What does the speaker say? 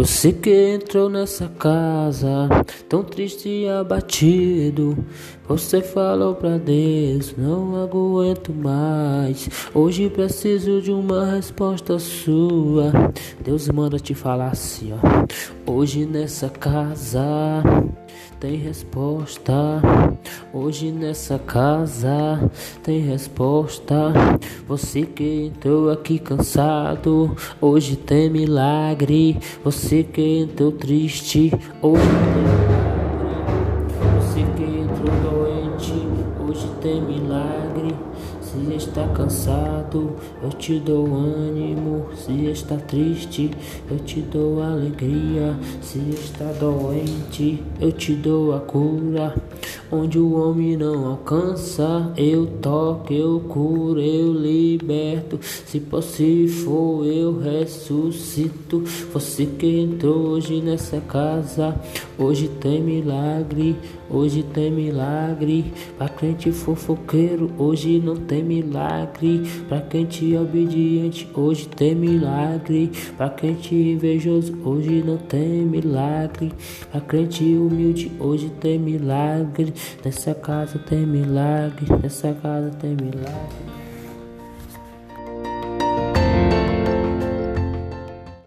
Você que entrou nessa casa tão triste e abatido. Você falou pra Deus, não aguento mais. Hoje preciso de uma resposta sua. Deus manda te falar assim, ó. Hoje nessa casa tem resposta. Hoje nessa casa tem resposta. Você que entrou aqui cansado, hoje tem milagre. Você que entrou triste, hoje tem. Você que entrou doente, hoje tem milagre. Se está cansado, eu te dou ânimo. Se está triste, eu te dou alegria. Se está doente, eu te dou a cura. Onde o homem não alcança, eu toco, eu curo, eu liberto. Se possível eu ressuscito. Você que entrou hoje nessa casa, hoje tem milagre, hoje tem milagre. Pra crente fofoqueiro, hoje não tem milagre. Pra quem te é obediente, hoje tem milagre. Pra quem te invejoso, hoje não tem milagre. Pra crente humilde, hoje tem milagre. Nessa casa tem milagre, nessa casa tem milagre.